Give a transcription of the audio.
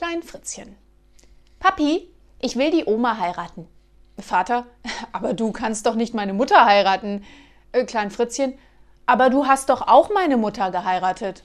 Klein Fritzchen. Papi, ich will die Oma heiraten. Vater, aber du kannst doch nicht meine Mutter heiraten. Äh, Klein Fritzchen, aber du hast doch auch meine Mutter geheiratet.